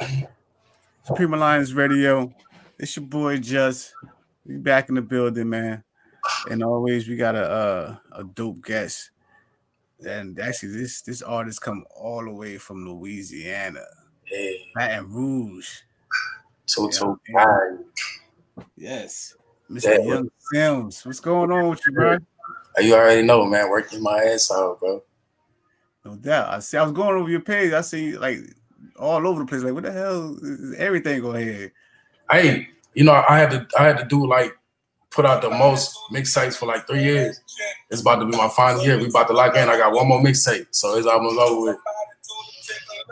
Supreme Alliance Radio. It's your boy Just. We back in the building, man. And always we got a uh, a dope guest. And actually, this this artist come all the way from Louisiana, Hey, Baton Rouge. Toto Yeah. Yes, Mr. Yeah. Young Sims. What's going on with you, bro? You already know, man. Working my ass off, bro. No doubt. I see. I was going over your page. I see like all over the place. Like, what the hell is everything going here? Hey, you know, I had to, I had to do like put out the most mixtapes for like three years. It's about to be my final year. We about to lock in. I got one more mixtape, so it's almost over with.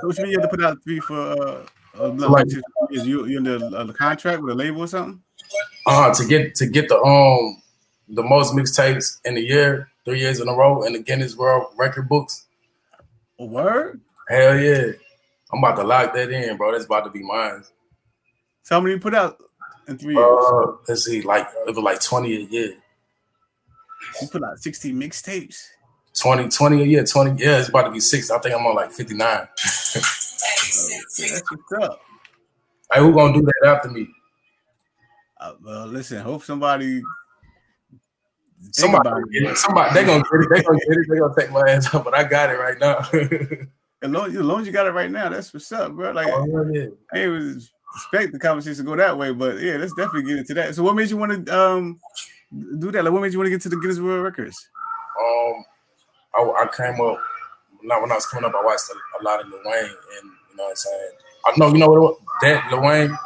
So what you mean you have to put out three for uh, uh Like- is you you in the, uh, the contract with a label or something? Uh, to get to get the um the most mixtapes in a year, three years in a row, in the Guinness World Record books. A word? Hell yeah, I'm about to lock that in, bro. That's about to be mine. So how many you put out in three years? Uh, let's see, like it was like 20 a year. you put out 16 mixtapes. 20, 20 a year, 20, yeah, it's about to be six. I think I'm on like 59. Yeah, that's what's up. Hey, who gonna do that after me? Uh, well, listen, hope somebody Somebody, somebody, they gonna get it. They gonna get it. They gonna take my ass up, but I got it right now. As long, as long as you got it right now, that's what's up, bro. Like Oh, yeah. I ain't was expect the conversation to go that way, but yeah, let's definitely get into that. So, what made you want to um do that? Like, what made you want to get to the Guinness World Records? Um, I, I came up not when I was coming up. I watched a, a lot of Lil Wayne, and you know what I'm saying. I know you know what it was? that Lil Wayne,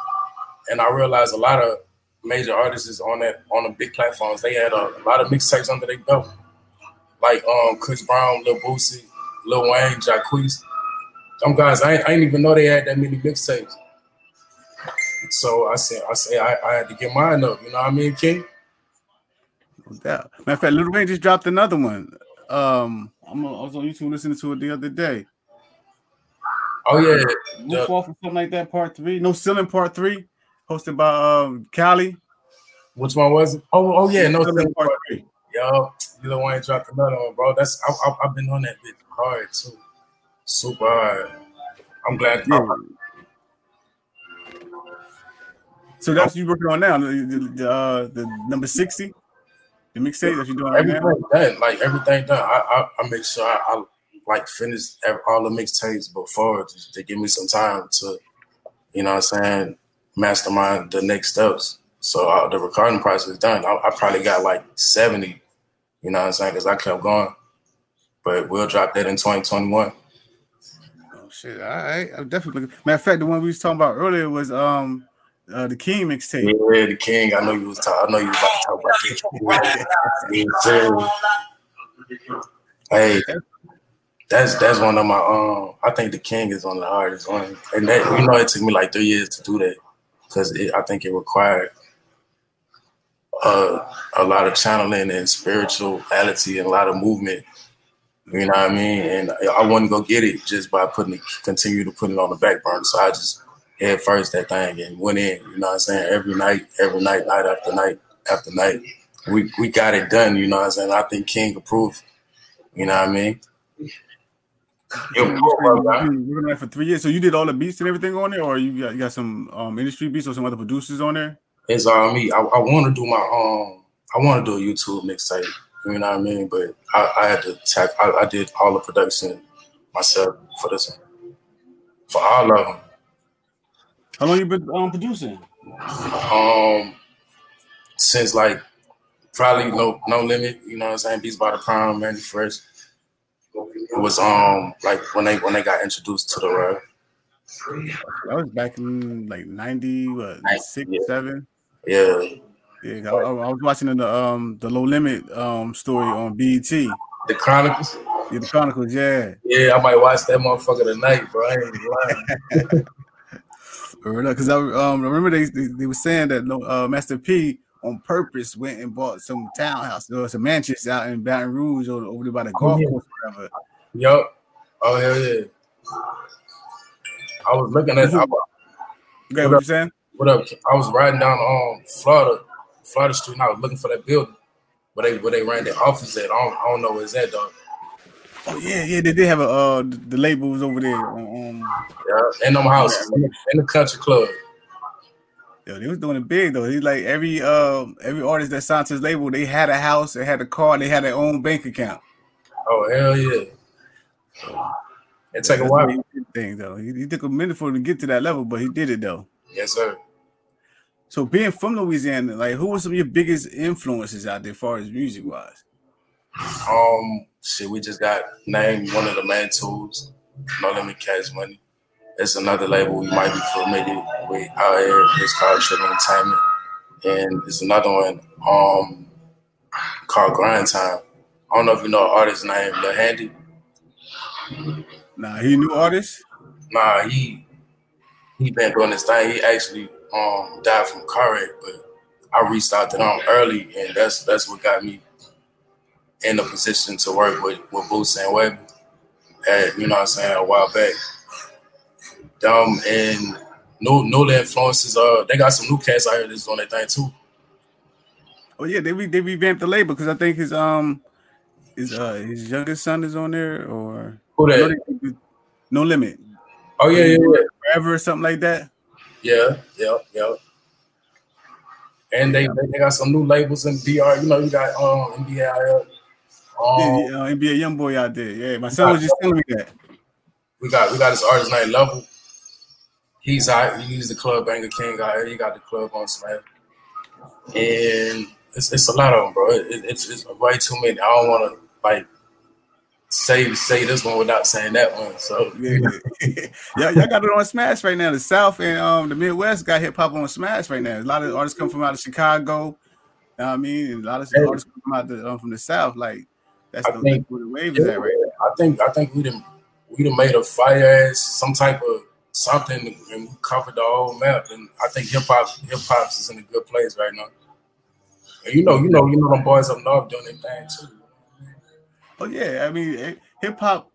and I realized a lot of major artists is on that on the big platforms. They had a, a lot of mixtapes under their belt, like um Chris Brown, Lil Boosie, Lil Wayne, Jacquees. Them guys, I I ain't even know they had that many mixtapes. So I said, I say I, I had to get mine up. You know what I mean, King? No doubt. Matter of fact, Little Wayne just dropped another one. Um, I'm on, I was on YouTube listening to it the other day. Oh yeah, Wolf Off or something like that. Part three, no ceiling. Part three, hosted by um Cali. which one was it? Oh, oh yeah, no. Ceiling part three. Yo, Lil Wayne dropped another one, bro. That's I, I, I've been on that bit hard too, super. I'm glad. Yeah. So that's what you're working on now. The, the, uh, the number sixty, the mixtape that you're doing right now. everything done, like everything done. I I, I make sure I, I like finish all the mixtapes before to, give me some time to, you know, what I'm saying, mastermind the next steps. So uh, the recording process is done. I, I probably got like seventy, you know, what I'm saying, because I kept going. But we'll drop that in 2021. Shit! All right, I'm definitely. Matter of fact, the one we was talking about earlier was um uh, the King mixtape. Yeah, the king. I know you was. talking. I know you was about to talk about the king. Hey, that's that's one of my. Um, I think the king is one of the hardest ones, and that you know it took me like three years to do that because I think it required uh, a lot of channeling and spirituality and a lot of movement. You know what I mean? And I wanted to go get it just by putting it, continue to put it on the back burner. So I just head first that thing and went in. You know what I'm saying? Every night, every night, night after night after night. We we got it done. You know what I'm saying? I think King approved. You know what I mean? You're cool, bro, man. You've been working on that for three years. So you did all the beats and everything on there, or you got you got some um industry beats or some other producers on there? It's all me. I, I want to do my um. I want to do a YouTube mixtape. You know what I mean? But I, I had to tap. I, I did all the production myself for this one. For all of them. How long you been um producing? Um, since like probably no no limit. You know what I'm saying? Beats by the Prime, Mannie Fresh. It was um like when they when they got introduced to the rap. That was back in like ninety, what six, yeah. seven. Yeah, Yeah, I, I was watching the um the No Limit um story on BET. The Chronicles. the Chronicles. Yeah, Yeah, I might watch that motherfucker tonight, bro. I ain't lying. because I um remember they, they they were saying that uh, Master P on purpose went and bought some townhouse or some mansions out in Baton Rouge or over there by the golf yeah. course, or whatever. Yup. Oh hell yeah. I was looking at I, Okay, what you saying? what up? I was riding down um Florida, Florida Street, and I was looking for that building where they where they ran their office at. I don't, I don't know where it's at though. Oh yeah, yeah, they did have a uh the labels over there. Um, yeah, in them houses, in the country club. Yo, they was doing it big though. He's like every um every artist that signed to his label, they had a house, they had a car, they had their own bank account. Oh hell yeah! It take a while. Thing though, he, he, took a minute for him to get to that level, but he did it though. Yes, sir. So being from Louisiana, like who were some of your biggest influences out there, as far as music wise? Um, shit, we just got named one of the main tools. No Limit Cash Money. It's another label we might be familiar with out here. It's called Trill Entertainment, and it's another one um called Grind Time. I don't know if you know an artist named Lil Handy. Nah, he new artist. Nah, he he been doing this thing. He actually um died from car wreck, but I reached out to them early, and that's that's what got me in a position to work with with Boosie and Webbie. At, you know what I'm saying a while back. Them and new new influences. Uh, they got some new cats out here that's doing their thing too. Oh yeah, they re- they revamped the label because I think his um his uh his youngest son is on there or who that? No, no limit. Oh yeah, yeah, yeah. Forever or something like that. Yeah, yeah, yeah. And they, they got some new labels in DR. You know, you got um NBA. Um, yeah, yeah, uh, NBA young boy out there. Yeah, my son was just telling me that. We got we got this artist named Level. He's out. He's the club banger king out here. He got the club on Smack, and it's, it's a lot of them, bro. It, it's it's way too many. I don't want to like say say this one without saying that one. So yeah, yeah. y'all got it on Smash right now. The South and um the Midwest got hip hop on Smash right now. A lot of artists come from out of Chicago. You know what I mean, and a lot of hey. artists come out the, um, from the South. Like that's, the, think, where the wave yeah, is at right now. I think I think we done we done made a fire ass some type of something and we covered the whole map. And I think hip hop hip hop is in a good place right now. And you know, you know, you know, them boys up north doing their thing too. Oh yeah, I mean, eh, hip hop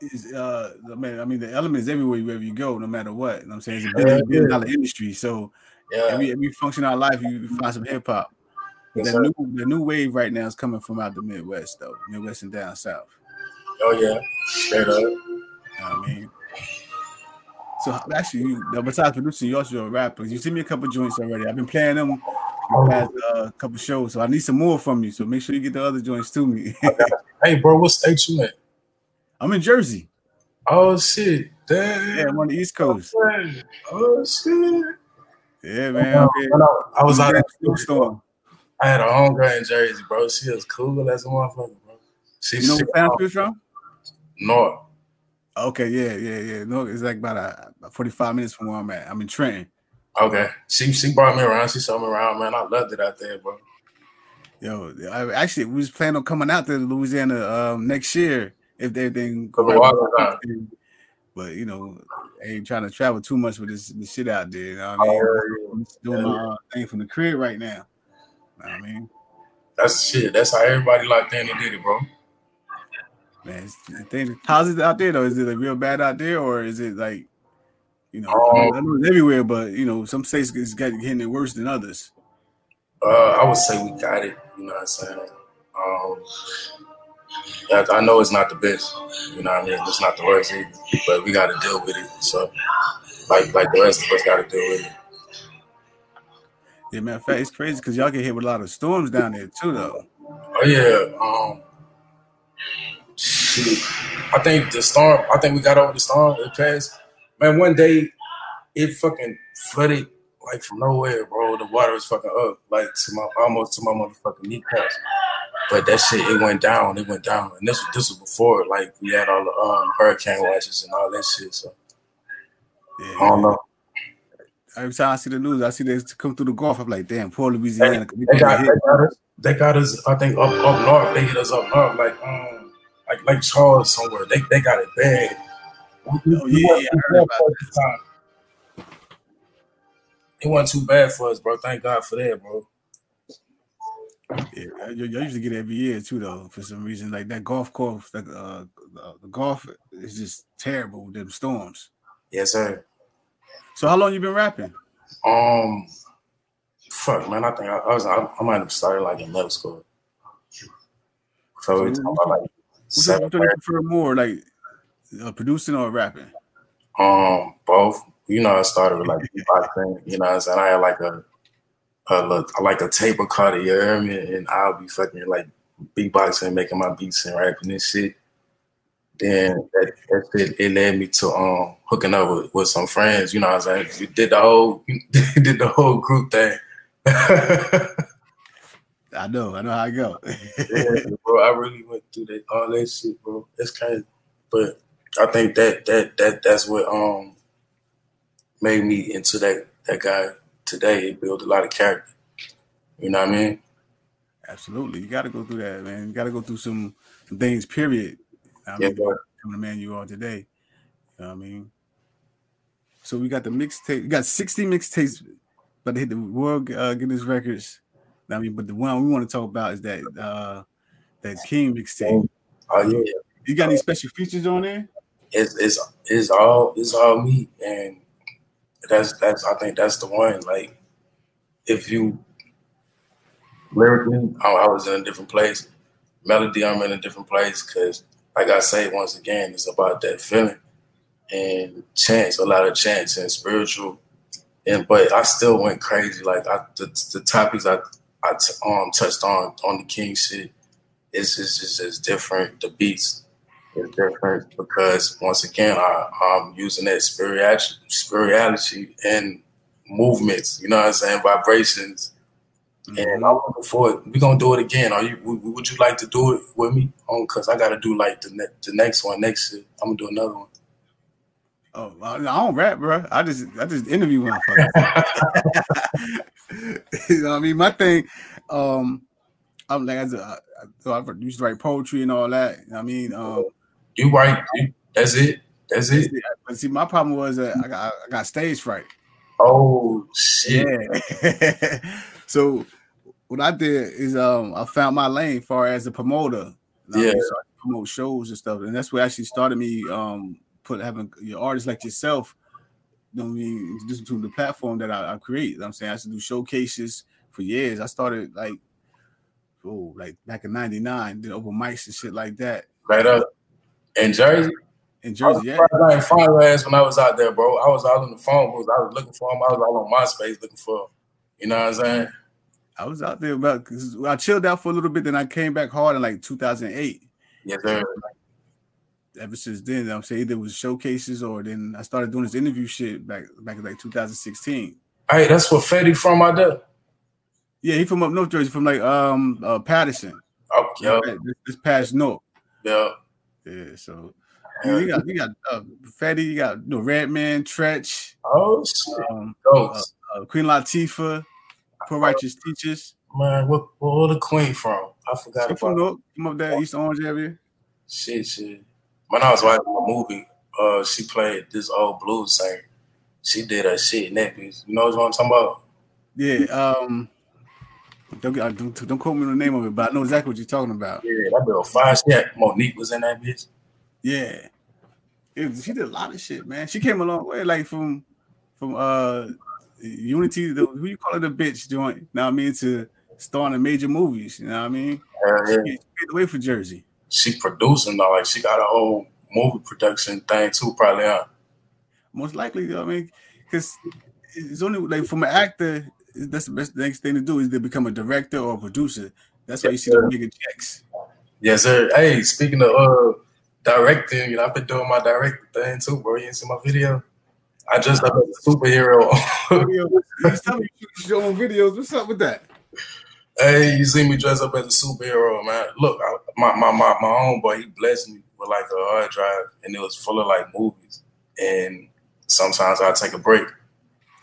is uh, I mean, I mean, the elements everywhere wherever you go, no matter what. You know what I'm saying it's a billion, billion dollar industry, so yeah. every every function of our life, you, find some hip hop. Yes, the new the new wave right now is coming from out the Midwest though, Midwest and down south. Oh yeah, straight up. You know I mean, so actually, you, besides producing, you also a rapper. You sent me a couple joints already. I've been playing them the past uh, couple shows, so I need some more from you. So make sure you get the other joints to me. hey, bro, what state you in? I'm in Jersey. Oh shit! Damn. Yeah, I'm on the East Coast. Oh shit! Yeah, man. I, I was out at storm. I had a homegirl in Jersey, bro. She was cool as a motherfucker, bro. She, you know where she's from? North. Okay, yeah, yeah, yeah. No, it's like about a, 45 minutes from where I'm at. I'm in Trenton. Okay. She she brought me around. She showed me around, man. I loved it out there, bro. Yo, I actually we was planning on coming out to Louisiana um, next year if everything goes right. But you know, I ain't trying to travel too much with this, this shit out there. You know what I mean? Oh, I'm doing yeah. my uh, thing from the crib right now. You know I mean, that's shit. That's how everybody locked in and did it, bro. Man, how's it out there though? Is it like real bad out there, or is it like you know, um, I know it's everywhere, but you know, some states is getting it worse than others. Uh, I would say we got it. You know what I'm saying? Um, yeah, I know it's not the best. You know what I mean? It's not the worst either, but we got to deal with it. So, like, like the rest of us got to deal with it. Yeah, man. Fact, it's crazy because y'all get hit with a lot of storms down there too, though. Oh yeah. Um, I think the storm. I think we got over the storm. It passed Man, one day it fucking flooded like from nowhere, bro. The water was fucking up, like to my almost to my motherfucking kneecaps. But that shit, it went down. It went down, and this this was before like we had all the um, hurricane watches and all that shit. So yeah, I don't know. Every time I see the news, I see they come through the Gulf. I'm like, damn, poor Louisiana. They, they, got, they, got, us. They got us. I think up up north. They hit us up north, like um, like Lake Charles somewhere. They they got it bad. Oh, yeah, yeah, It wasn't too bad for us, bro. Thank God for that, bro. Yeah, I, I usually get it every year too, though. For some reason, like that golf course, like uh, the Gulf is just terrible with them storms. Yes, sir. So, how long you been rapping? Um, fuck, man. I think I, I was I, I, might have started like in middle school. So, so we talking about like Which one do you prefer more, like uh, producing or rapping? Um, both. You know, I started with like beatboxing. You know, what I'm saying I had like a, a look, like a tape recorder. You hear me? And I'll be fucking like beatboxing, making my beats and rapping and shit. Then that, that shit, it led me to um hooking up with, with some friends. You know, what I'm saying we did the whole did the whole group thing. I know, I know how I go. yeah, bro, I really went through that all that shit, bro. It's crazy, but I think that that that that's what um made me into that that guy today. It built a lot of character. You know what I mean? Absolutely, you got to go through that, man. You got to go through some, some things. Period. I mean, yeah, the man you are today. You know what I mean? So we got the mixtape. We got 60 mixtapes, but they hit the world uh, Guinness records. I mean, but the one we want to talk about is that uh that King mixtape. Oh yeah. You got any special features on there? It's it's it's all it's all me and that's that's I think that's the one. Like if you lyrically, I, I was in a different place. Melody, I'm in a different place because, like I say, once again, it's about that feeling and chance, a lot of chance and spiritual. And but I still went crazy. Like I, the, the topics I I t- um touched on on the King shit is is just is different. The beats is different because once again I, I'm using that spirituality, spirituality and movements. You know what I'm saying? Vibrations. Mm-hmm. And I'm looking forward. We're gonna do it again. Are you? Would you like to do it with me? On because I got to do like the ne- the next one next year. I'm gonna do another one. Oh, I don't rap, bro. I just I just interview motherfuckers. you know what I mean? My thing, um, I'm like I, I, I used to write poetry and all that. You know I mean, um, you write. That's it. That's it. But see, my problem was that I got I got stage fright. Oh shit! Yeah. so what I did is um I found my lane far as a promoter. Yeah. promote shows and stuff, and that's what actually started me um put having your artists like yourself, you know what I mean, introduce them to the platform that I, I create. You know I'm saying I used to do showcases for years. I started like oh, like back in '99, did open mics and shit like that. Right up in Jersey. In Jersey, yeah. I didn't find ass when I was out there, bro. I was out on the phone booth. I was looking for him. I was out on MySpace looking for him. You know what I'm saying? I was out there about because I chilled out for a little bit, then I came back hard in like 2008. Yes, sir ever since then, I'm saying there was showcases or then I started doing this interview shit back back in like 2016. Hey, that's where Fetty from out there. Yeah, he from up North Jersey, from like um uh, Paterson. Okay. This, this past North. Yeah. Yeah. So yeah, you got you got uh, Fetty, you got you know, Redman, Treach. Oh. Um, uh, uh, Queen Latifah, Poor Righteous Teachers. Man, what where the Queen from? I forgot. She from North, from up there, East Orange area. Shit, shit when I was watching a movie, uh, she played this old blues singer. She did her shit in that piece. You know what I'm talking about? Yeah. Um. Don't, don't, don't quote me on the name of it, but I know exactly what you're talking about. Yeah, that girl fire. Yeah, Mo'Nique was in that bitch. Yeah. Was, she did a lot of shit, man. She came a long way, like from from uh Unity, the, who you call it, a bitch joint. Now I mean to starring in major movies. You know what I mean? Uh, yeah. She, she away for Jersey she producing though. Like she got a whole movie production thing too, probably. Huh? Most likely, you know what I mean, because it's only like from an actor. That's the best next thing to do is to become a director or a producer. That's why you see the bigger checks. Yes, sir. Hey, speaking of uh directing, you know, I've been doing my director thing too, bro. You didn't see my video? I just up as a superhero. He's telling me you shoot your own videos. What's up with that? Hey, you see me dress up as a superhero, man. Look, I, my my my my own boy, he blessed me with like a hard drive, and it was full of like movies. And sometimes I take a break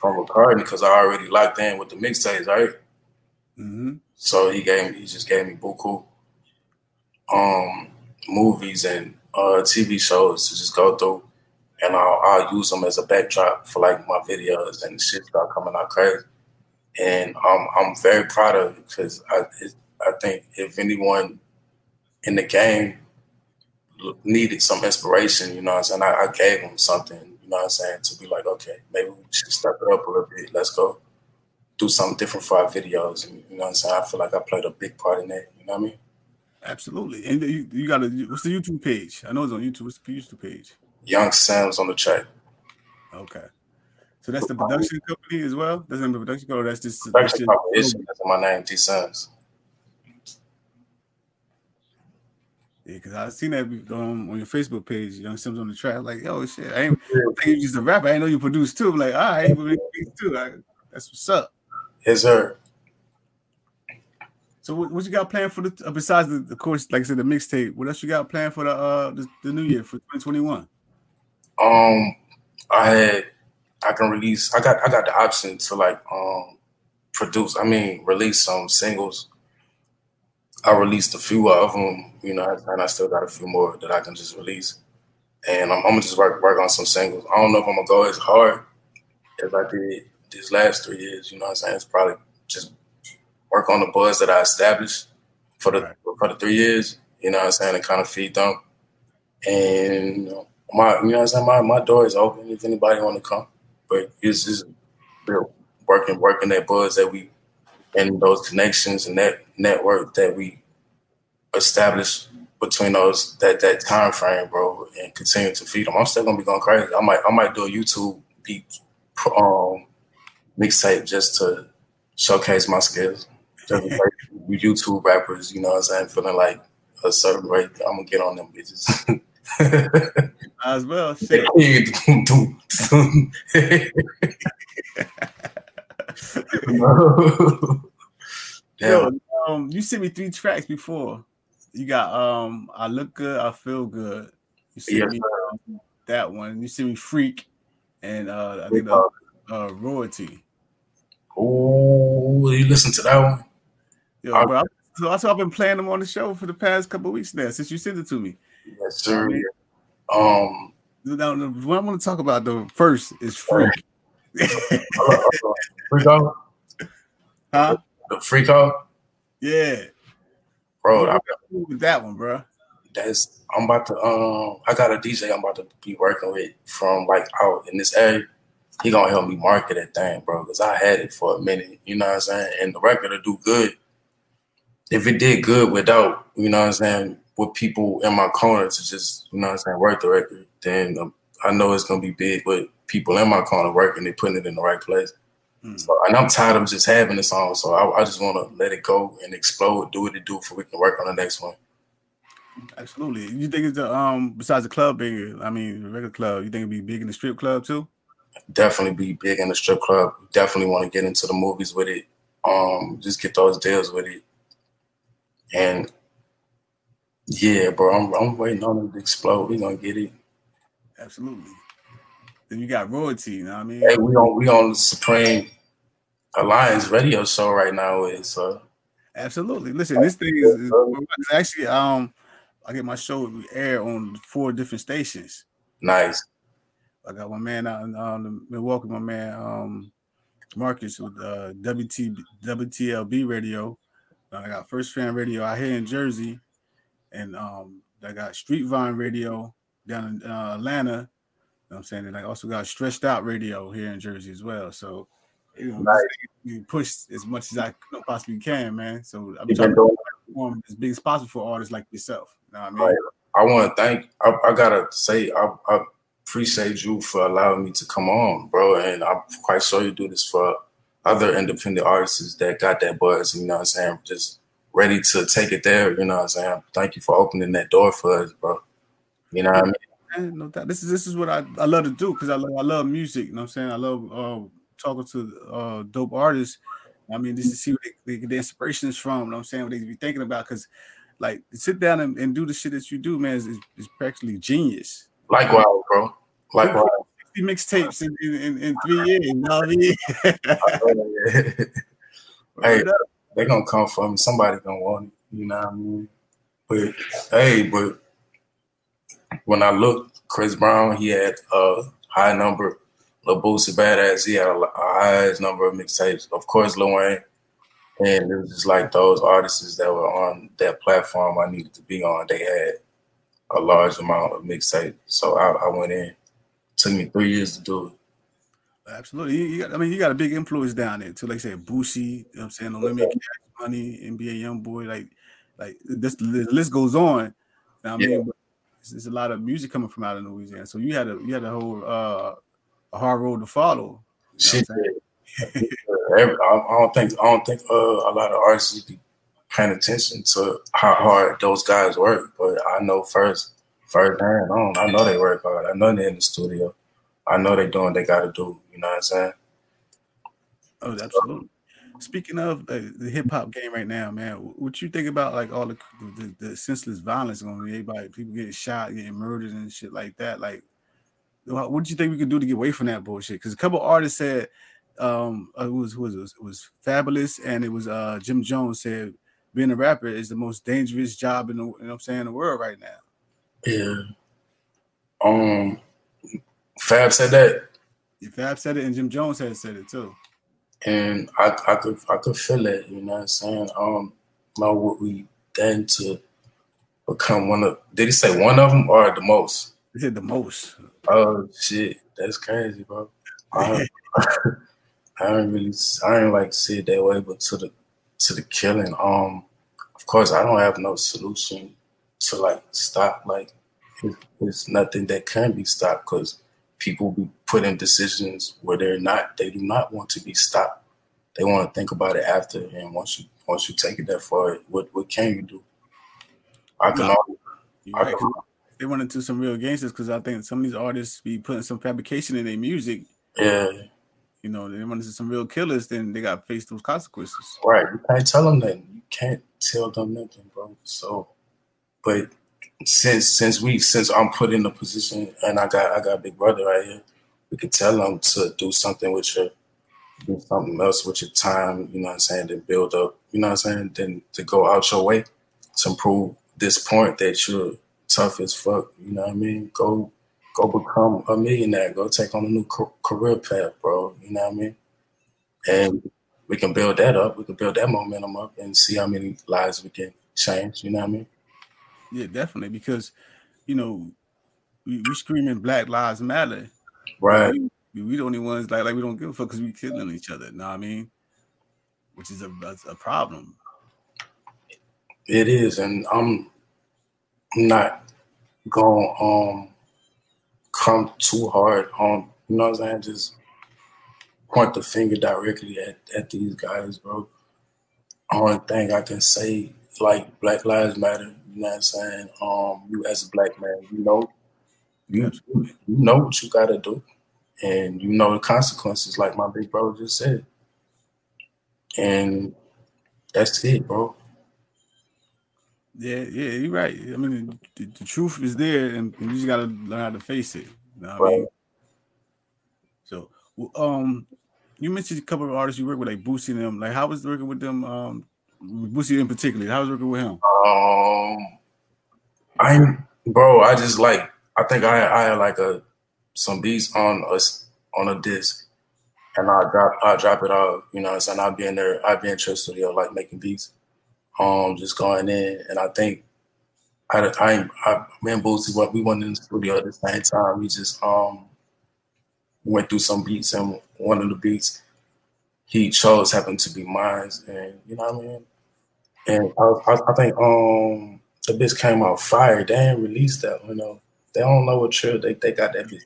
from recording because I already locked in with the mixtapes, right? Mm-hmm. So he gave me, he just gave me buku um movies and uh TV shows to just go through, and I'll, I'll use them as a backdrop for like my videos and shit start coming out crazy and I'm I'm very proud of it because I I think if anyone in the game needed some inspiration, you know, what I'm saying I, I gave them something, you know, what I'm saying to be like, okay, maybe we should step it up a little bit. Let's go do something different for our videos, and you know, what I'm saying I feel like I played a big part in that. You know what I mean? Absolutely. And you, you got a what's the YouTube page? I know it's on YouTube. What's the YouTube page? Young Sam's on the track. Okay. So that's the production company as well. That's the production company. That's just production company. That's my name, T Sam's. Yeah, because I seen that um, on your Facebook page, Young Sims on the track. Like, oh shit, I ain't I think you just a rapper. I didn't know you produced too. I'm like, all right, too. I, that's what's up. Yes, sir. So what, what you got planned for the uh, besides the of course, like I said, the mixtape? What else you got planned for the uh the, the new year for 2021? Um, I had I can release. I got I got the option to like um produce. I mean, release some singles. I released a few of them, you know, and I still got a few more that I can just release. And I'm, I'm gonna just work work on some singles. I don't know if I'm gonna go as hard as I did these last three years. You know what I'm saying? It's probably just work on the buzz that I established for the right. for the three years. You know what I'm saying, and kind of feed them. And my, you know what I'm saying, my my door is open if anybody want to come. But it's just working working that buzz that we and those connections and that network that we established between those that that time frame, bro, and continue to feed them. I'm still gonna be going crazy. I might I might do a YouTube beat um mixtape just to showcase my skills like YouTube rappers, you know what I'm saying, feeling like a certain way, I'm gonna get on them bitches. As well. Yo, um, you sent me three tracks before. You got um, I look good, I feel good. You sent yes, me um, that one. You sent me freak, and uh, I think the uh, royalty. Oh, you listen to that one? Yo, I, bro, so that's I've been playing them on the show for the past couple weeks now since you sent it to me. Yes, sir. Um, now, what I'm going to talk about though first is freak. Out, huh? The freak. Yeah, bro. I, with that one, bro. That's I'm about to. Um, I got a DJ I'm about to be working with from like out in this area he gonna help me market that thing, bro. Cause I had it for a minute, you know what I'm saying? And the record will do good if it did good without, you know what I'm saying, with people in my corner to just, you know what I'm saying, work the record, then um, I know it's gonna be big with people in my corner working and they're putting it in the right place. Mm. So, and I'm tired of just having the song, so I, I just want to let it go and explode, do what it do, for we can work on the next one. Absolutely. You think it's the um besides the club bigger? I mean, the regular club. You think it'd be big in the strip club too? Definitely be big in the strip club. Definitely want to get into the movies with it. Um, just get those deals with it. And yeah, bro, I'm, I'm waiting on it to explode. We gonna get it. Absolutely. Then you got royalty. You know what I mean? Hey, we on we on the Supreme Alliance radio show right now is so. Absolutely. Listen, this thing is, is actually um I get my show air on four different stations. Nice. I got one man out in um, Milwaukee, my man um Marcus with uh WT WTLB radio. I got First Fan Radio out here in Jersey, and um, I got Street Vine Radio down in uh, Atlanta. Know I'm saying, and I also got Stretched Out Radio here in Jersey as well. So, you know, nice. you push as much as I possibly can, man. So I'm trying to perform as big as possible for artists like yourself. You know what I mean? Right. I want to thank. I, I, gotta say, I, I appreciate you for allowing me to come on, bro. And I'm quite sure you do this for other independent artists that got that buzz, you know what I'm saying, just ready to take it there, you know what I'm saying. Thank you for opening that door for us, bro. You know what I mean? No doubt. This is this is what I, I love to do because I love I love music, you know what I'm saying? I love uh, talking to uh, dope artists. I mean, just to see what they, they, the inspiration is from, you know what I'm saying, what they be thinking about. Cause like sit down and, and do the shit that you do, man, is, is, is practically genius. Likewise, bro. Likewise mixtapes in, in, in, three years. You know what I mean? hey, they gonna come me. Somebody gonna want it. You know what I mean? But hey, but when I looked, Chris Brown, he had a high number. Lil Boosie Badass, he had a, a highest number of mixtapes. Of course, Lil Wayne. And it was just like those artists that were on that platform I needed to be on. They had a large amount of mixtapes, so I, I went in took me three years to do it. Absolutely. You, you got, I mean, you got a big influence down there too. Like I said, Boosie, you know what I'm saying? Olympic Money, NBA Young Boy. Like like this the list goes on. You know I mean, yeah. There's a lot of music coming from out of Louisiana. So you had a you had a whole uh, a hard road to follow. I don't think I don't think uh, a lot of artists be paying attention to how hard those guys work. But I know first, first hand on, I know they work hard. I know they're in the studio. I know they're doing what they got to do. You know what I'm saying? Oh, absolutely. Speaking of uh, the hip hop game right now, man, what you think about like all the the, the senseless violence going on? Everybody, people getting shot, getting murdered, and shit like that. Like, what do you think we could do to get away from that bullshit? Because a couple artists said, um, uh, it was who was it? was Fabolous, and it was uh Jim Jones said being a rapper is the most dangerous job in the you know I'm saying in the world right now. Yeah. Um, Fab said that. Yeah, Fab said it, and Jim Jones had said it too and I, I could I could feel it. You know what I'm saying? Um, know what we done to become one of. Did he say one of them or the most? He said the most. Oh shit, that's crazy, bro. I, I don't really, I don't like see it that way, but to the to the killing, um, of course, I don't have no solution to like stop. Like, it's nothing that can be stopped because people be put in decisions where they're not they do not want to be stopped. They want to think about it after, and once you once you take it that far, what what can you do? I can. No, I right. can they run into some real gangsters because I think some of these artists be putting some fabrication in their music. Yeah. You know, they run into some real killers, then they got to face those consequences. Right. You can't tell them that. You can't tell them nothing, bro. So, but since since we since I'm put in the position and I got I got big brother right here, we could tell them to do something with your do something else with your time, you know what I'm saying, then build up, you know what I'm saying, then to go out your way to prove this point that you're tough as fuck, you know what I mean? Go go become a millionaire, go take on a new career path, bro, you know what I mean? And we can build that up, we can build that momentum up and see how many lives we can change, you know what I mean? Yeah, definitely. Because you know, we, we screaming Black Lives Matter. Right. We, we the only ones like like we don't give a fuck because we killing each other. You Know what I mean? Which is a a problem. It is, and I'm not going um come too hard on you know what I'm saying, just point the finger directly at, at these guys, bro. Only thing I can say, like Black Lives Matter, you know what I'm saying? Um, you as a black man, you know, you you know what you gotta do, and you know the consequences, like my big brother just said. And that's it, bro. Yeah, yeah, you're right. I mean, the, the truth is there, and, and, you just gotta learn how to face it. You know right. I mean? So, um, you mentioned a couple of artists you work with, like Boosie them. Like, how was working with them? Um, Boosie in particular. How was working with him? Um, I'm bro. I just like. I think I I had like a some beats on us on a disc, and I drop I drop it off. You know, and I'll be in there. I'll be in Trill Studio like making beats. Um, just going in, and I think I I I me and what we went in the studio at the same time. We just um went through some beats, and one of the beats he chose happened to be mine, and you know what I mean. And I, I, I think um the bitch came out fire. They ain't released that, you know. They don't know what trill they they got that bitch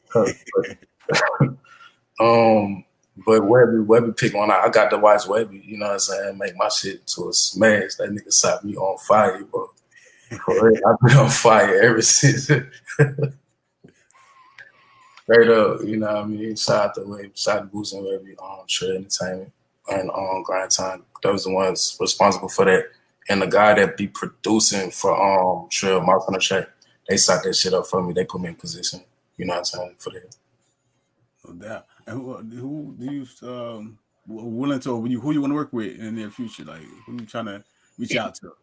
um, but Webbie Webbie pick one out. I got to watch Webbie. you know what I'm saying, make my shit to a smash. That nigga set me on fire, bro. I've been on fire ever since. Straight up, you know what I mean? Shout out to Webbie, shout out to Boosie and Webbie, um, Trill Entertainment and um Grind Time. Those are the ones responsible for that and the guy that be producing for um Trill Mark on the track, they set that shit up for me. They put me in position. You know what I'm saying for that. No doubt. And who, who do you um willing to you, who you want to work with in the near future? Like who you trying to reach out to?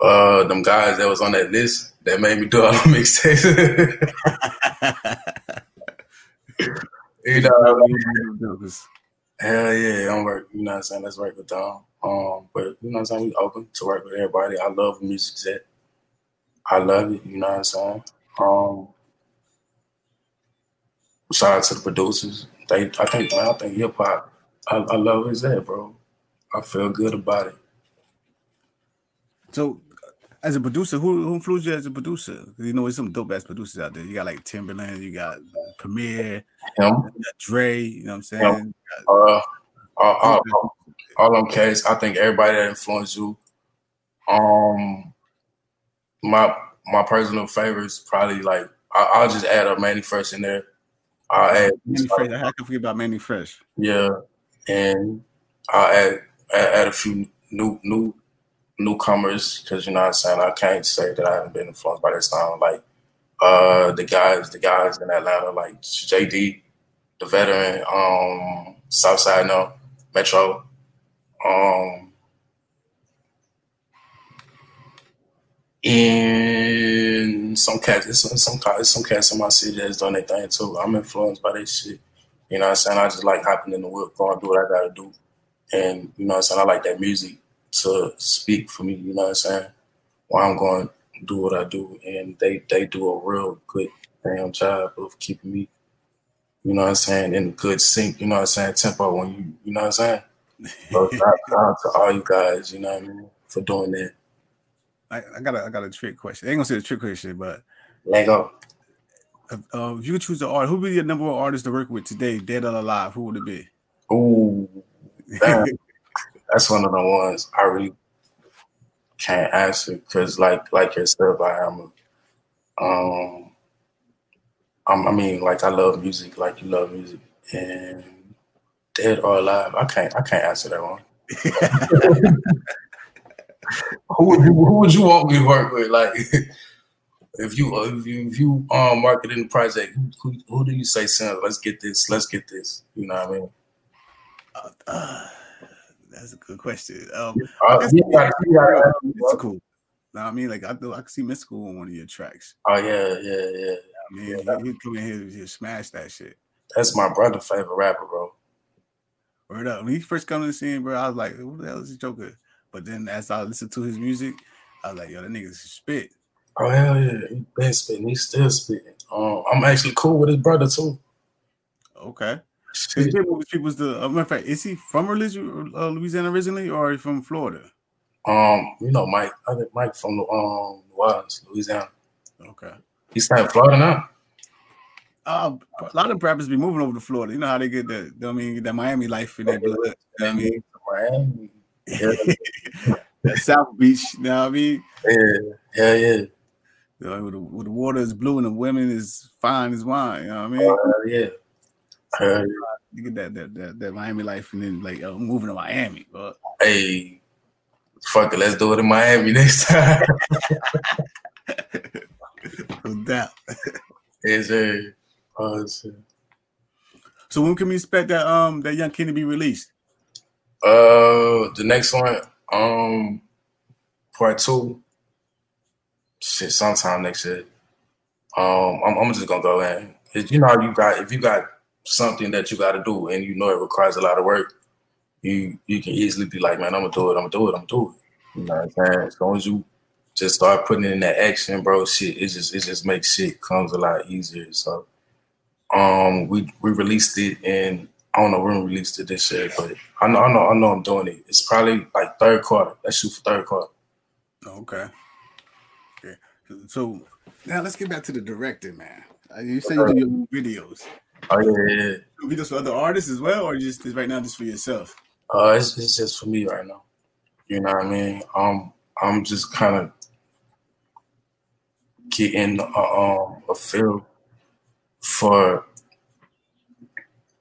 Uh, them guys that was on that list that made me do all the mixtapes. you know, hell yeah, I'm work. You know what I'm saying? Let's work with them. Um, but you know what I'm saying? We open to work with everybody. I love music set. I love it, you know what I'm saying? Um shout out to the producers. They I think man, I think hip hop I, I love his that, bro. I feel good about it. So As a producer, who, who influenced you as a producer? You know there's some dope ass producers out there. You got like Timbaland, you got Premier, Him. you got Dre. You know what I'm saying? Got- Uh, all, all, all, all them case, I think everybody that influenced you. Um, my my personal favorites probably like I, I'll just add a Mannie Fresh in there. I'll add Mannie Fresh. I can forget about Mannie Fresh. yeah, and I'll add add, add a few new new newcomers because you know what I'm saying I can't say that I haven't been influenced by that sound like uh the guys the guys in Atlanta like JD, the veteran, um Southside no Metro, um and some cats it's some some cats some cats in my city that's doing their thing too. I'm influenced by that shit. You know what I'm saying? I just like hopping in the whip, going do what I gotta do. And you know what I'm saying? I like that music to speak for me, you know what I'm saying? While I'm going to do what I do. And they, they do a real good damn job of keeping me, you know what I'm saying, in good sync, you know what I'm saying, tempo when you you know what I'm saying? So shout out to all you guys, you know what I mean, for doing that. I, I got a I got a trick question. I ain't gonna say the trick question, but Lego. uh, uh, if you could choose an artist, who would be your number one artist to work with today, dead or alive? Who would it be? Ooh, that's one of the ones I really can't answer because, like, like yourself, I am. A, um, I'm, I mean, like I love music, like you love music, and dead or alive, I can't, I can't answer that one. who would you, who would you want me to work with? Like, if you, if you, if you um marketing the project, who, who do you say, son, let's get this, let's get this. You know what I mean? Uh, that's a good question. Um, Uh, guess- you gotta- you gotta- Mystikal. Know what I mean, like I do, I can see Mystikal on one of your tracks. Oh yeah, yeah, yeah. I mean, he, he come in here and just smash that shit. That's my brother' favorite rapper, bro. Word up. When he first come to the scene, bro, I was like, "Who the hell is this Joker?" But then as I listened to his music, I was like, "Yo, that nigga spit." Oh hell yeah, he been spitting. He's still spitting. Um, I'm actually cool with his brother too. Okay. Shit. His was the. Uh, matter of fact, is he from religion, uh, Louisiana originally, or he from Florida? Um, you know Mike. I think Mike from um Orleans, Louisiana. Okay. He's staying in Florida now. Uh, a lot of rappers be moving over to Florida. You know how they get that. I mean, that Miami life in their blood. You know I mean, Miami. Yeah, that South Beach. You know what I mean? yeah, yeah, yeah. You know, the, the water is blue and the women is fine as wine. You know what I mean? Hell yeah. Yeah. You get that that, that that Miami life, and then like uh, moving to Miami. But Hey, fuck it. Let's do it in Miami next time. no doubt. yes, sir. Oh, shit. So when can we expect that um that Young kid to be released? Uh, the next one, um, part two. Shit, sometime next year. Um, I'm, I'm just gonna go in. If you know you got if you got something that you got to do and you know it requires a lot of work, you you can easily be like, man, I'm gonna do it. I'm gonna do it. I'm gonna do it. You know what I'm saying? As long as you just start putting in that action, bro, shit, it just it just makes shit comes a lot easier. So, um, we we released it and I don't know when we released it this year, but I know I know I know I'm doing it. It's probably like third quarter. Let's shoot for third quarter. Okay. Okay. So now let's get back to the directing, man. Uh, You say you do your own videos. Oh yeah, yeah. You do Videos for other artists as well, or just right now just for yourself? Uh, it's, it's just for me right now. You know what I mean? Um, I'm just kind of getting uh, um a feel for.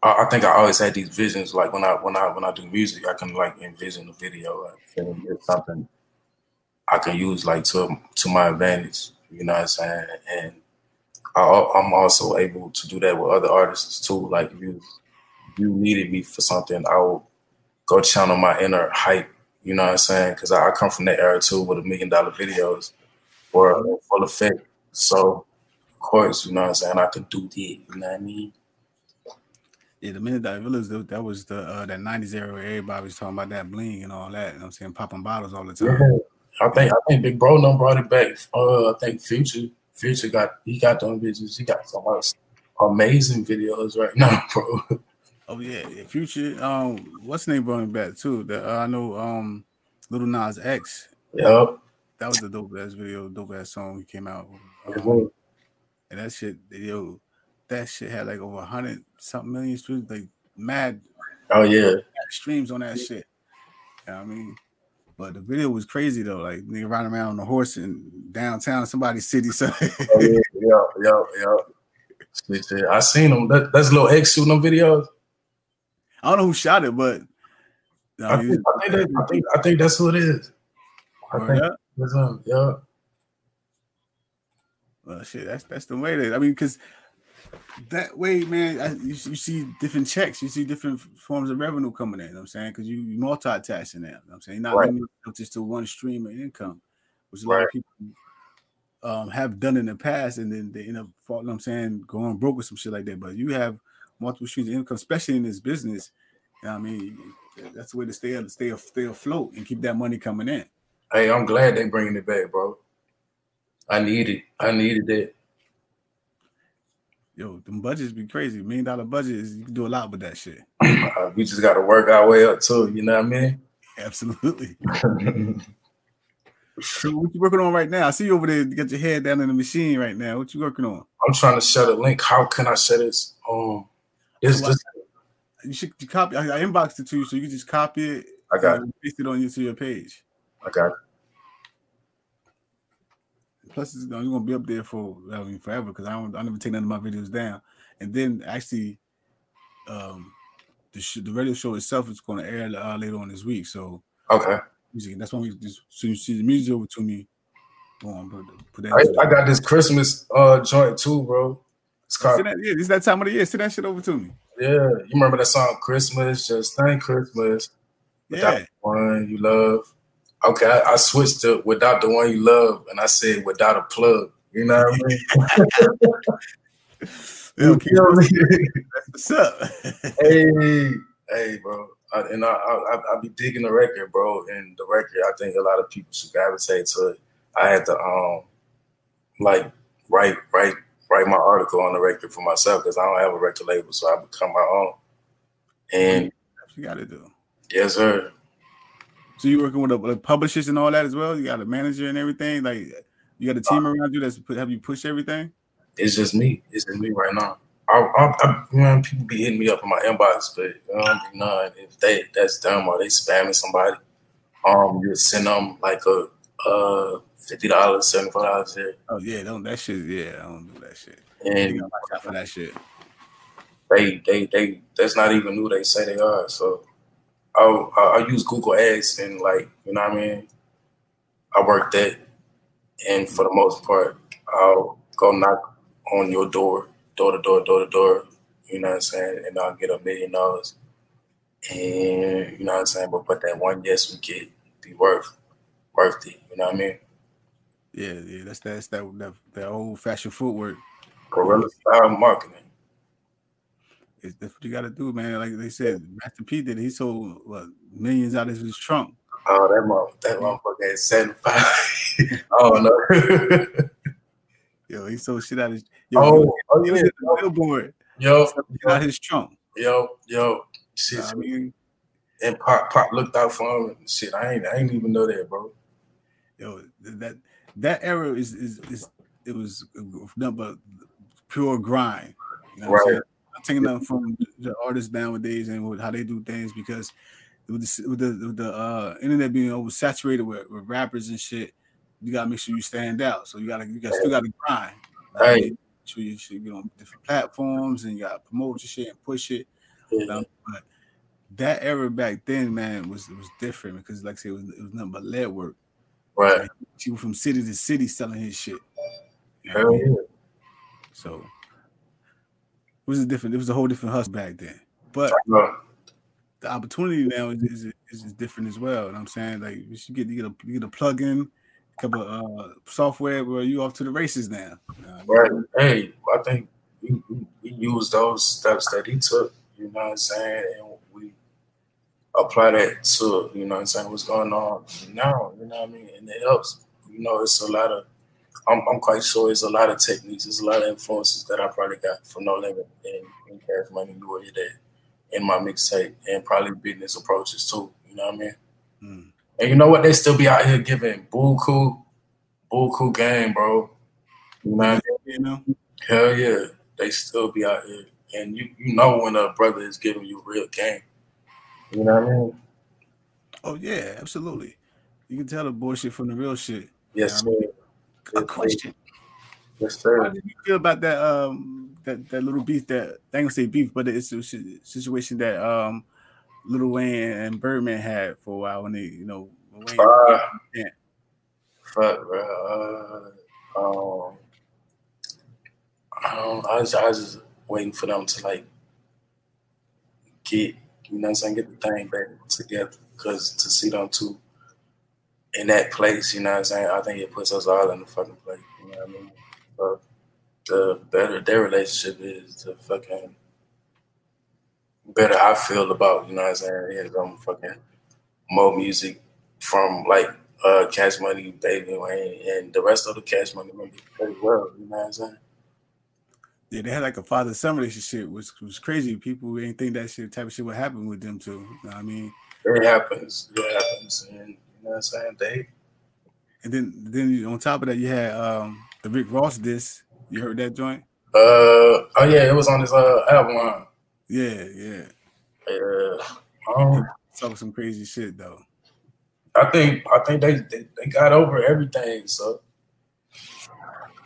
I, I think I always had these visions. Like when I when I when I do music, I can like envision a video like it's something I can use like to to my advantage. You know what I'm saying? And I, I'm also able to do that with other artists too. Like you you needed me for something, I will go channel my inner hype. You know what I'm saying? Because I, I come from that era too, with a million dollar videos or full effect. So of course, you know what I'm saying. I could do that. You know what I mean? Yeah, the minute that village that that was the uh, that '90s era. where Everybody was talking about that bling and all that. You know I'm saying popping bottles all the time. Yeah. I think I think Big Bro done brought it back. Uh, I think Future Future got he got them bitches. He got some amazing videos right now, bro. Oh yeah, yeah, Future. Um, what's the name brought him back too? The uh, I know um, Little Nas X. yep. that was a dope ass video, dope ass song he came out. Um, and that shit, yo, that shit had like over hundred something million streams, like mad. Oh yeah, streams on that shit. You know I mean, but the video was crazy though. Like nigga riding around on a horse in downtown somebody's city. So oh, yeah, yeah, yeah, yeah. I seen them. That, that's little X shooting them videos. I don't know who shot it, but I, think, I, think that, I, think, I think that's who it is. I oh, think yeah. that's him. Yeah. Well, shit, that's that's the way that I mean, because that way, man, I, you, you see different checks, you see different forms of revenue coming in. You know I'm saying because you, you multitasking now. You know I'm saying not right. just to one stream of income, which a lot of people um, have done in the past, and then they end up, you know I'm saying, going broke with some shit like that. But you have multiple streams of income, especially in this business. You know I mean, that's the way to stay stay stay afloat and keep that money coming in. Hey, I'm glad they're bringing it back, bro. I need it. I needed it. Yo, them budgets be crazy. Million dollar budgets, you can do a lot with that shit. we just got to work our way up too. You know what I mean? Absolutely. so what you working on right now? I see you over there. You got your head down in the machine right now. What you working on? I'm trying to share a link. How can I share this? Um, it's just you should you copy. I, I inboxed it to you, so you can just copy it. I got it. Paste it on you to your page. I got it. Plus, it's, you're gonna be up there for I mean forever because I don't. I never take none of my videos down. And then actually, um, the sh- the radio show itself is going to air uh, later on this week. So okay, music. That's why we just so you see the music over to me. Go on, put, put that. I, I, got this Christmas uh joint too, bro. It's called. That, yeah, it's that time of the year. Send that shit over to me. Yeah, you remember that song Christmas? Just thank Christmas. Yeah, one you love. Okay, I, I, switched to without the one you love, and I said without a plug. You know what I mean? you feel me? What's up? hey, hey, bro. I, and I, I, I be digging the record, bro. And the record, I think a lot of people should gravitate to it. I had to um, like write, write, write my article on the record for myself because I don't have a record label, so I become my own. And you got to do. Yes, sir. So you working with, the with publishers and all that as well? You got a manager and everything. Like you got a team uh, around you that's have you push everything. It's just me. It's just me right now. I, I, I people be hitting me up in my inbox, but um, none. If they that's them or they spamming somebody, um, you send them like a uh fifty dollars, seventy five dollars. Oh yeah, don't that shit. Yeah, I don't do that shit. And for that shit. They they they that's not even who they say they are. So I'll, I'll use Google Ads and like, you know what I mean? I work that. And for the most part, I'll go knock on your door, door to door, door to door, you know what I'm saying? And I'll get a million dollars. And, you know what I'm saying? But, but that one yes we get be worth, worth it, you know what I mean? Yeah, yeah, that's that's that that, that old fashioned footwork. Guerrilla style marketing. It's, that's what you got to do, man. Like they said, Master P did. He sold what, millions out of his trunk. Oh, that motherfucker, that motherfucker is seventy five. oh no. yo, he sold shit out of his. Yo, oh, oh yeah, the billboard. Yo, out his trunk. Yo, yo, shit. I mean, and Pop Pop looked out for him. And shit, I ain't, I ain't even know that, bro. Yo, that that era is is, is it was nothing but pure grind. You know right taking them from the artists nowadays and how they do things because with the, with the, with the uh, internet being oversaturated with, with, rappers and shit, you gotta make sure you stand out. So you gotta you got still gotta grind. Right. Make sure you should get on different platforms and you gotta promote your shit and push it. Yeah. but that era back then, man, was was different because like I said, it was, it was nothing but lead work. Right. Like, he was from city to city selling his shit. Hell yeah. So was a different. It was a whole different hustle back then. But the opportunity now is, is, is, is different as well. You know what I'm saying? Like you should get you get a you get a plug in, a couple of uh, software where you off to the races now. right. Hey, I think we, we, we use those steps that he took. You know what I'm saying? And we apply that to you know what I'm saying what's going on now. You know what I mean? And it helps. You know, it's a lot of I'm, I'm quite sure there's a lot of techniques, there's a lot of influences that I probably got from No Limit and, and Cash Money What That in my mixtape and probably business approaches too. You know what I mean? Mm. And you know what? They still be out here giving buku cool game, bro. You know, what I mean? You know, hell yeah, they still be out here, and you you know when a brother is giving you real game. You know what I mean? oh yeah, absolutely. You can tell the bullshit from the real shit. Yes, You know A question. Yes, sir. How did you feel about that um that, that little beef that I ain't gonna say beef, but it's a situation that um Lil Wayne and Birdman had for a while when they you know when Wayne Uh, Yeah. Fuck, bro. Uh, um, I don't. I was, I was just waiting for them to like get, you know, what I'm saying, get the thing back together. Because to see them two in that place, you know, what I'm saying, I think it puts us all in the fucking place. You know what I mean? So the better their relationship is, the fucking better I feel about, you know what I'm saying, hearing them fucking more music from like uh Cash Money, Baby Wayne, and the rest of the Cash Money members pretty well, you know what I'm saying? yeah, they had like a father son relationship, which was crazy. People ain't think that shit type of shit would happen with them too. You know what I mean? It happens. It happens. And you know what I'm saying? They And then then on top of that, you had um the Rick Ross disc. You heard that joint? uh oh yeah, it was on his uh album. Yeah, yeah. Uh, um, Talk some crazy shit though. I think I think they, they they got over everything. So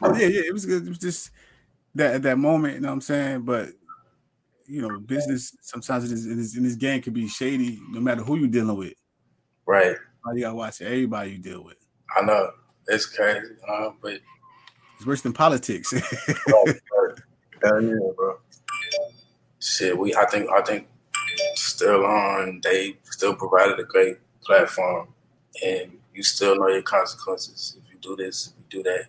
Oh, yeah, yeah. It was good. It was just that at that moment, you know what I'm saying? But you know, business sometimes in this, in this, in this game can be shady no matter who you're dealing with. right, You gotta watch everybody you deal with. I know it's crazy, uh, but It's worse than politics. hell yeah, bro. Shit, we I think I think still on. They still provided a great platform, and you still know your consequences if you do this, if you do that.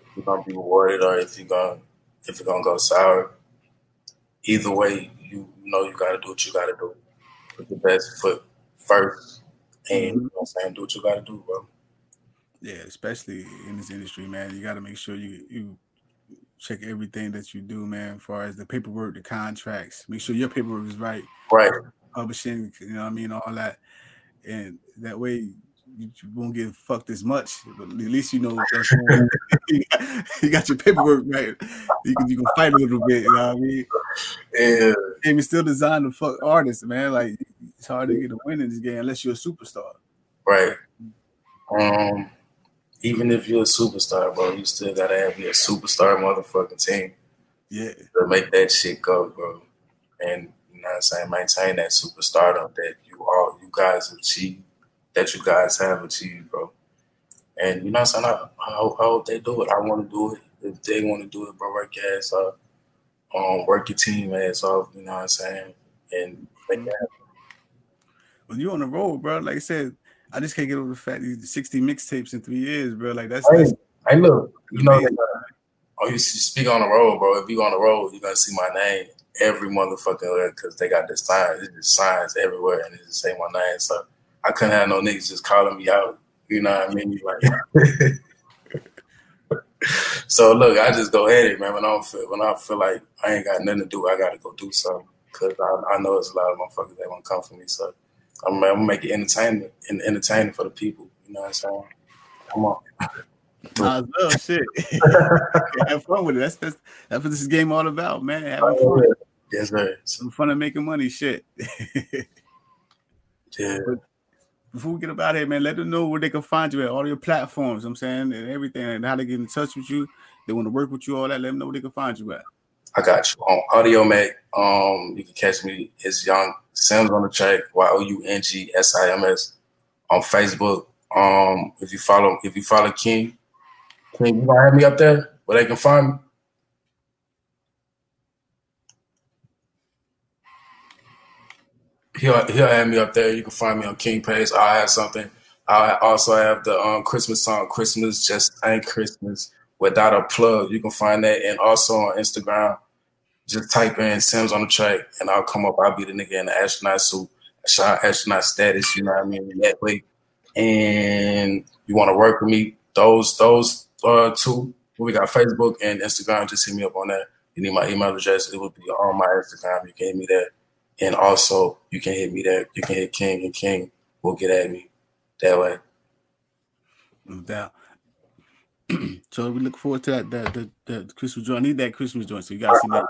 If you're gonna be rewarded, or if you're gonna if you're gonna go sour. Either way, you know you gotta do what you gotta do. Put the best foot first, Mm-hmm. and you know what I'm saying, do what you gotta do, bro. yeah, especially in this industry, man. You gotta make sure you you check everything that you do, man, as far as the paperwork, the contracts. Make sure your paperwork is right. Right, publishing, you know what I mean, all that. And that way you, won't get fucked as much. But at least you know that's you, got, you got your paperwork right. You can you can fight a little bit, you know what I mean? yeah, And we still designed to fuck artists, man. Like it's hard to get a win in this game unless you're a superstar. right. Um, even if you're a superstar, bro, you still gotta have your superstar motherfucking team. Yeah. to make that shit go, bro. And you know what I'm saying, maintain that superstardom that you all you guys achieve, that you guys have achieved, bro. And you know what I'm saying? I, I, hope, I hope they do it. I want to do it. If they want to do it, bro, work your ass off. Um, work your team ass off, you know what I'm saying? And make that happen. When you on the road, bro, like I said, I just can't get over the fact you 60 mixtapes in three years, bro. Like that's, Hey, that's hey, look, you know, oh, you speak on the road, bro. If you on the road, you're gonna see my name every motherfucking because they got this sign, it's just signs everywhere, and it just say my name. So I couldn't have no niggas just calling me out. You know what I mean? Like, so look, I just go at it, man. When I don't feel when I feel like I ain't got nothing to do, I got to go do something because I, I know it's a lot of motherfuckers that want to come for me. So I'm, I'm gonna make it entertaining and entertaining for the people. You know what I'm saying? Come on. Nah, well, shit. Have fun with it. That's that's that's what this game all about, man. Having fun, Yes, sir. So, Some fun and making money. Shit. yeah. Before we get about here, man, let them know where they can find you at all your platforms. I'm saying and everything, and how they get in touch with you. They want to work with you, all that. Let them know where they can find you at. I got you on Audiomack. Um, you can catch me. It's Young Sims on the track. Y O U N G S I M S on Facebook. Um, if you follow, if you follow King, King, you gonna have me up there where they can find me. He'll he'll have me up there. You can find me on King page. I'll have something. I also have the um, Christmas song, Christmas Just Ain't Christmas, without a plug. You can find that, and also on Instagram. Just type in Sims on the track, and I'll come up. I'll be the nigga in the astronaut suit, astronaut status. You know what I mean? That way, and you want to work with me, those those uh, two. We got Facebook and Instagram. Just hit me up on that. You need my email address. It will be on my Instagram. You can hit me there, and also you can hit me there. You can hit King, and King will get at me that way. No doubt. so we look forward to that that that, that Christmas joint. I need that Christmas joint, so you guys see that.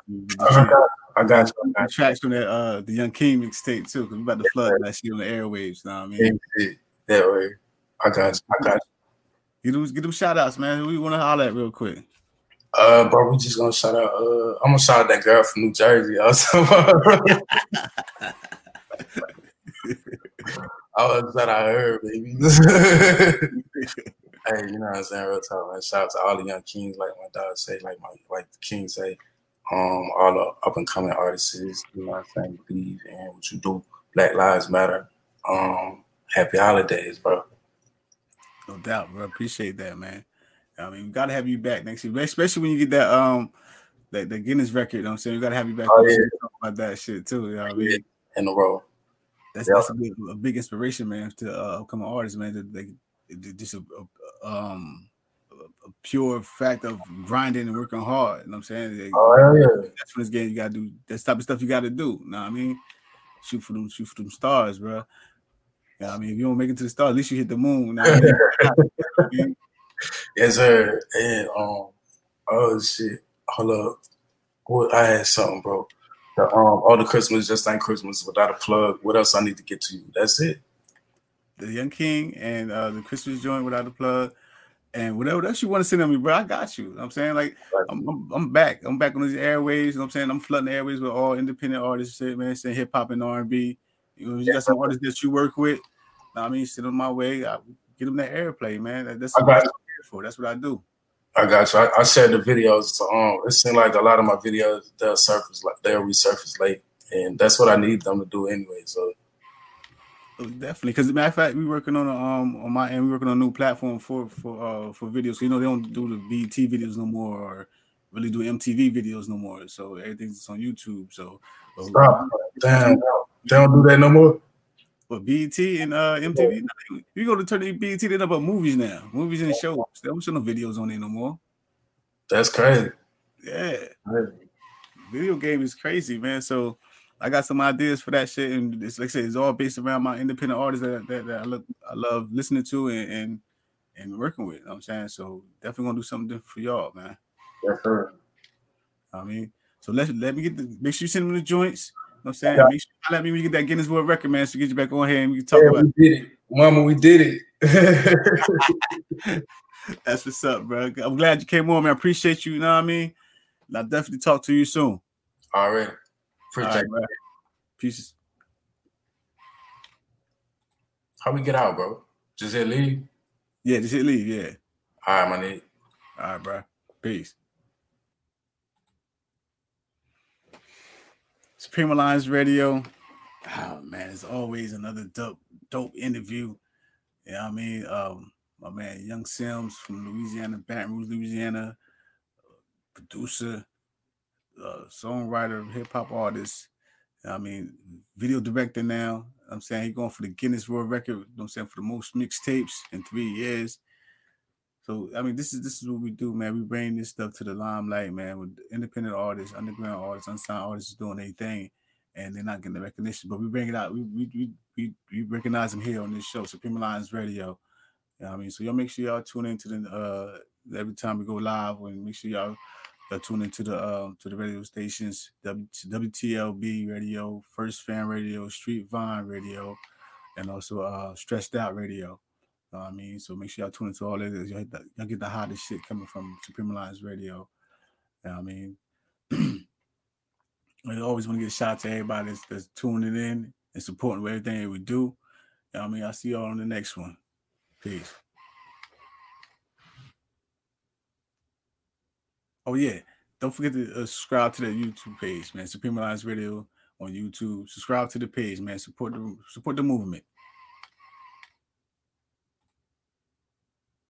I got you. I got tracks from that uh the Young King mixtape too, because we about to flood that shit on the airwaves. What I mean? That way. I got you. I got you. Get them, get them shout outs, man. Who you want to holler at real quick? Uh, bro, we just gonna shout out. Uh, I'm gonna shout out that girl from New Jersey. Also, I was shout out her, baby. hey, you know what I'm saying? Real talk, man. Shout out to all the young kings, like my dad say, like my like the king say. Um, all the up and coming artists, you know what I'm saying? Believe in what you do. Black Lives Matter. Um, happy holidays, bro. No doubt, bro. Appreciate that, man. I mean, we gotta have you back next year, especially when you get that um that the Guinness record. You know what I'm saying? We gotta have you back oh, yeah. about that shit too. You know what I mean? In a row. That's that's a big, a big inspiration, man, to uh, upcoming artists, man. That they, just a, a, um a pure fact of grinding and working hard. You know what I'm saying? Oh yeah. That's when this game you gotta do. That's type of stuff you gotta do. You know what I mean? Shoot for them, shoot for them stars, bro. You know I mean, if you don't make it to the stars, at least you hit the moon. You know I mean? yes, sir. And um, oh shit, hold up. What I had something, bro. The, um, all the Christmas just ain't Christmas without a plug. What else I need to get to you? That's it. The Young King and uh, the Christmas joint without a plug and whatever else you want to send on me, bro, I got you. I'm saying like I'm, I'm, I'm, back. I'm back on these airways. You know what I'm saying I'm flooding the airways with all independent artists, shit, man. Saying hip hop and R and B. You know, you got some artists that you work with. I mean, sit on my way. I get them that airplay, man. That's what I'm for. That's what I do. I got you. I, I shared the videos to um. It seemed like a lot of my videos they'll surface like they'll resurface late, and that's what I need them to do anyway. So Definitely, because matter of fact, we working on a, um on my end. We working on a new platform for for uh for videos. You know, they don't do the BET videos no more, or really do MTV videos no more. So everything's on YouTube. So Stop. damn, they don't do that no more. But BET and uh MTV, you go to turn the BET, they about movies now, movies and shows. They don't show no videos on there no more. That's crazy. Yeah, crazy. video game is crazy, man. So I got some ideas for that shit, and it's like I said, it's all based around my independent artists that, that, that I look I love listening to and, and and working with. You know what I'm saying so definitely gonna do something different for y'all, man. Yes, sir. I mean, so let let me get the make sure you send them the joints. You know what I'm saying? Yeah. Make sure you let me get that Guinness World Record, man, so get you back on here and we can talk yeah, about we did it. Mama, we did it. That's what's up, bro. I'm glad you came on, man. I appreciate you, you know what I mean? And I'll definitely talk to you soon. All right. Appreciate right, Peace. How we get out, bro? Just hit leave? Yeah, just hit leave, yeah. All right, my nigga. All right, bro. Peace. Supreme Alliance Radio. Oh man, it's always another dope, dope interview. You know what I mean, um, my man Young Sims from Louisiana, Baton Rouge, Louisiana, producer, uh, songwriter, hip hop artist. I mean, video director now. I'm saying he's going for the Guinness World Record. You know I'm saying for the most mixtapes in three years. So I mean, this is this is what we do, man. We bring this stuff to the limelight, man. With independent artists, underground artists, unsigned artists doing their thing, and they're not getting the recognition. But we bring it out. We we we we, recognize them here on this show, Supreme Alliance Radio. You know I mean, so y'all make sure y'all tune into the uh every time we go live, and make sure y'all uh, tune into the uh, to the radio stations w- WTLB Radio, First Fan Radio, Street Vine Radio, and also uh, Stressed Out Radio. I mean, so make sure y'all tune into all that. Y'all, y'all get the hottest shit coming from Supreme Alliance Radio. You know I mean, I always want to get a shout out to everybody that's, that's tuning in and supporting everything that we do. You know I mean, I'll see y'all on the next one. Peace. Oh yeah, don't forget to uh, subscribe to the YouTube page, man. Supreme Alliance Radio on YouTube. Subscribe to the page, man. Support the support the movement.